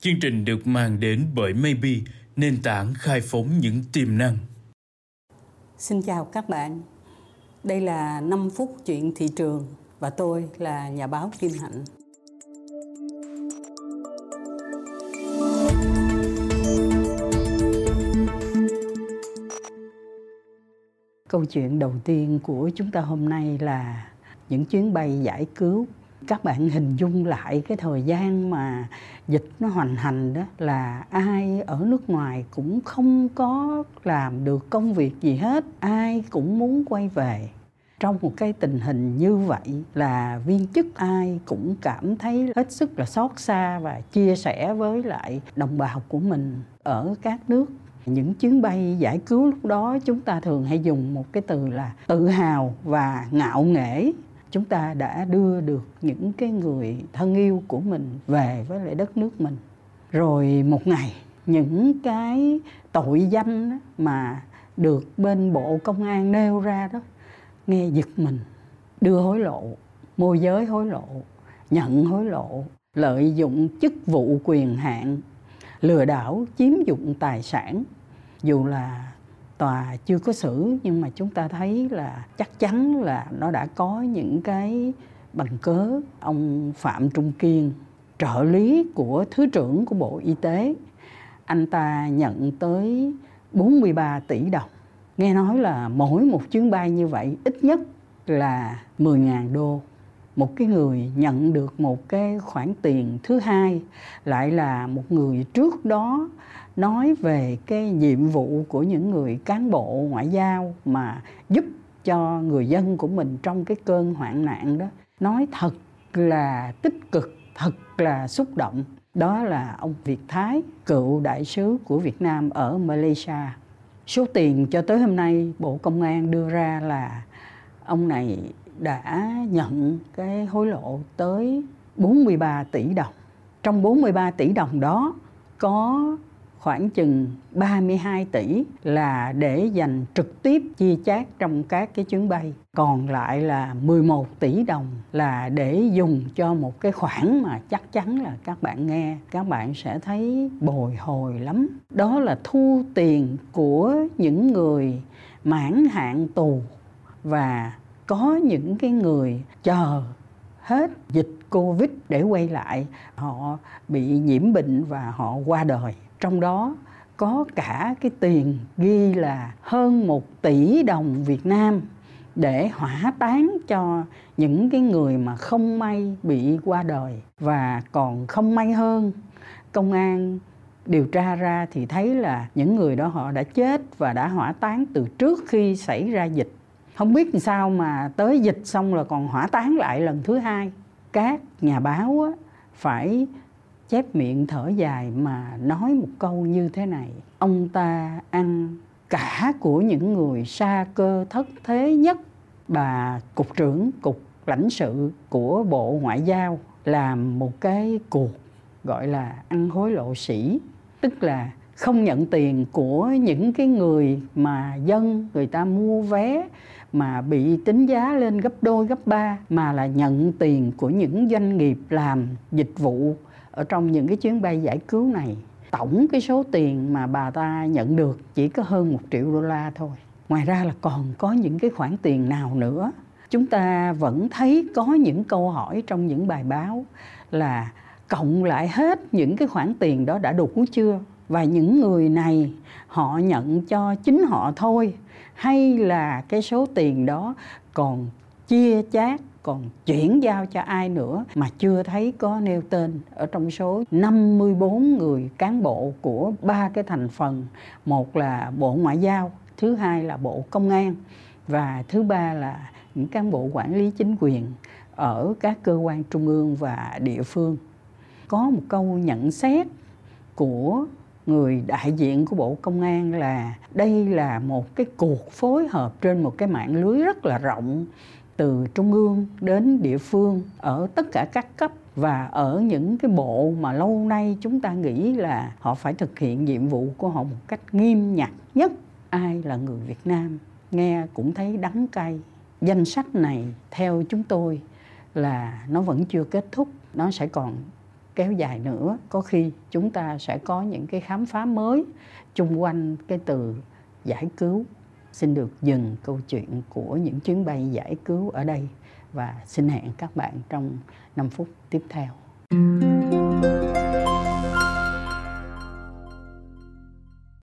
Chương trình được mang đến bởi Maybe, nền tảng khai phóng những tiềm năng. Xin chào các bạn. Đây là 5 phút chuyện thị trường và tôi là nhà báo Kim Hạnh. Câu chuyện đầu tiên của chúng ta hôm nay là những chuyến bay giải cứu các bạn hình dung lại cái thời gian mà dịch nó hoành hành đó, là ai ở nước ngoài cũng không có làm được công việc gì hết, ai cũng muốn quay về. Trong một cái tình hình như vậy là viên chức ai cũng cảm thấy hết sức là xót xa và chia sẻ với lại đồng bào của mình ở các nước. Những chuyến bay giải cứu lúc đó chúng ta thường hay dùng một cái từ là tự hào và ngạo nghễ chúng ta đã đưa được những cái người thân yêu của mình về với lại đất nước mình. Rồi một ngày, những cái tội danh mà được bên bộ công an nêu ra đó, nghe giật mình. Đưa hối lộ, môi giới hối lộ, nhận hối lộ, lợi dụng chức vụ quyền hạn, lừa đảo, chiếm dụng tài sản. Dù là tòa chưa có xử, nhưng mà chúng ta thấy là chắc chắn là nó đã có những cái bằng cớ. Ông Phạm Trung Kiên, trợ lý của thứ trưởng của Bộ Y tế, anh ta nhận tới 43 tỷ đồng. Nghe nói là mỗi một chuyến bay như vậy ít nhất là 10.000 đô một cái người nhận được một cái khoản tiền thứ hai lại là một người trước đó nói về cái nhiệm vụ của những người cán bộ ngoại giao mà giúp cho người dân của mình trong cái cơn hoạn nạn đó. Nói thật là tích cực, thật là xúc động. Đó là ông Việt Thái, cựu đại sứ của Việt Nam ở Malaysia. Số tiền cho tới hôm nay Bộ Công an đưa ra là ông này đã nhận cái hối lộ tới 43 tỷ đồng. Trong 43 tỷ đồng đó, có khoảng chừng 32 tỷ là để dành trực tiếp chi chác trong các cái chuyến bay. Còn lại là 11 tỷ đồng là để dùng cho một cái khoản mà chắc chắn là các bạn nghe, các bạn sẽ thấy bồi hồi lắm. Đó là thu tiền của những người mãn hạn tù và có những cái người chờ hết dịch covid để quay lại, họ bị nhiễm bệnh và họ qua đời. Trong đó có cả cái tiền ghi là hơn một tỷ đồng Việt Nam để hỏa táng cho những cái người mà không may bị qua đời. Và còn không may hơn, công an điều tra ra thì thấy là những người đó họ đã chết và đã hỏa táng từ trước khi xảy ra dịch không biết làm sao mà tới dịch xong là còn hỏa táng lại lần thứ hai. Các nhà báo á, phải chép miệng thở dài mà nói một câu như thế này. Ông ta ăn cả của những người xa cơ thất thế nhất. Bà cục trưởng cục lãnh sự của bộ ngoại giao làm một cái cuộc gọi là ăn hối lộ sĩ. Tức là không nhận tiền của những cái người mà dân người ta mua vé mà bị tính giá lên gấp đôi, gấp ba, mà là nhận tiền của những doanh nghiệp làm dịch vụ ở trong những cái chuyến bay giải cứu này. Tổng cái số tiền mà bà ta nhận được chỉ có hơn một triệu đô la thôi. Ngoài ra là còn có những cái khoản tiền nào nữa. Chúng ta vẫn thấy có những câu hỏi trong những bài báo là cộng lại hết những cái khoản tiền đó đã đủ chưa? Và những người này, họ nhận cho chính họ thôi. Hay là cái số tiền đó còn chia chác, còn chuyển giao cho ai nữa mà chưa thấy có nêu tên. Ở trong số 54 người cán bộ của ba cái thành phần, một là bộ ngoại giao, thứ hai là bộ công an, và thứ ba là những cán bộ quản lý chính quyền ở các cơ quan trung ương và địa phương. Có một câu nhận xét của người đại diện của Bộ Công an là đây là một cái cuộc phối hợp trên một cái mạng lưới rất là rộng, từ trung ương đến địa phương, ở tất cả các cấp và ở những cái bộ mà lâu nay chúng ta nghĩ là họ phải thực hiện nhiệm vụ của họ một cách nghiêm nhặt nhất. Ai là người Việt Nam? Nghe cũng thấy đắng cay. Danh sách này theo chúng tôi là nó vẫn chưa kết thúc, nó sẽ còn kéo dài nữa, có khi chúng ta sẽ có những cái khám phá mới chung quanh cái từ giải cứu xin được dừng câu chuyện của những chuyến bay giải cứu ở đây và xin hẹn các bạn trong 5 phút tiếp theo.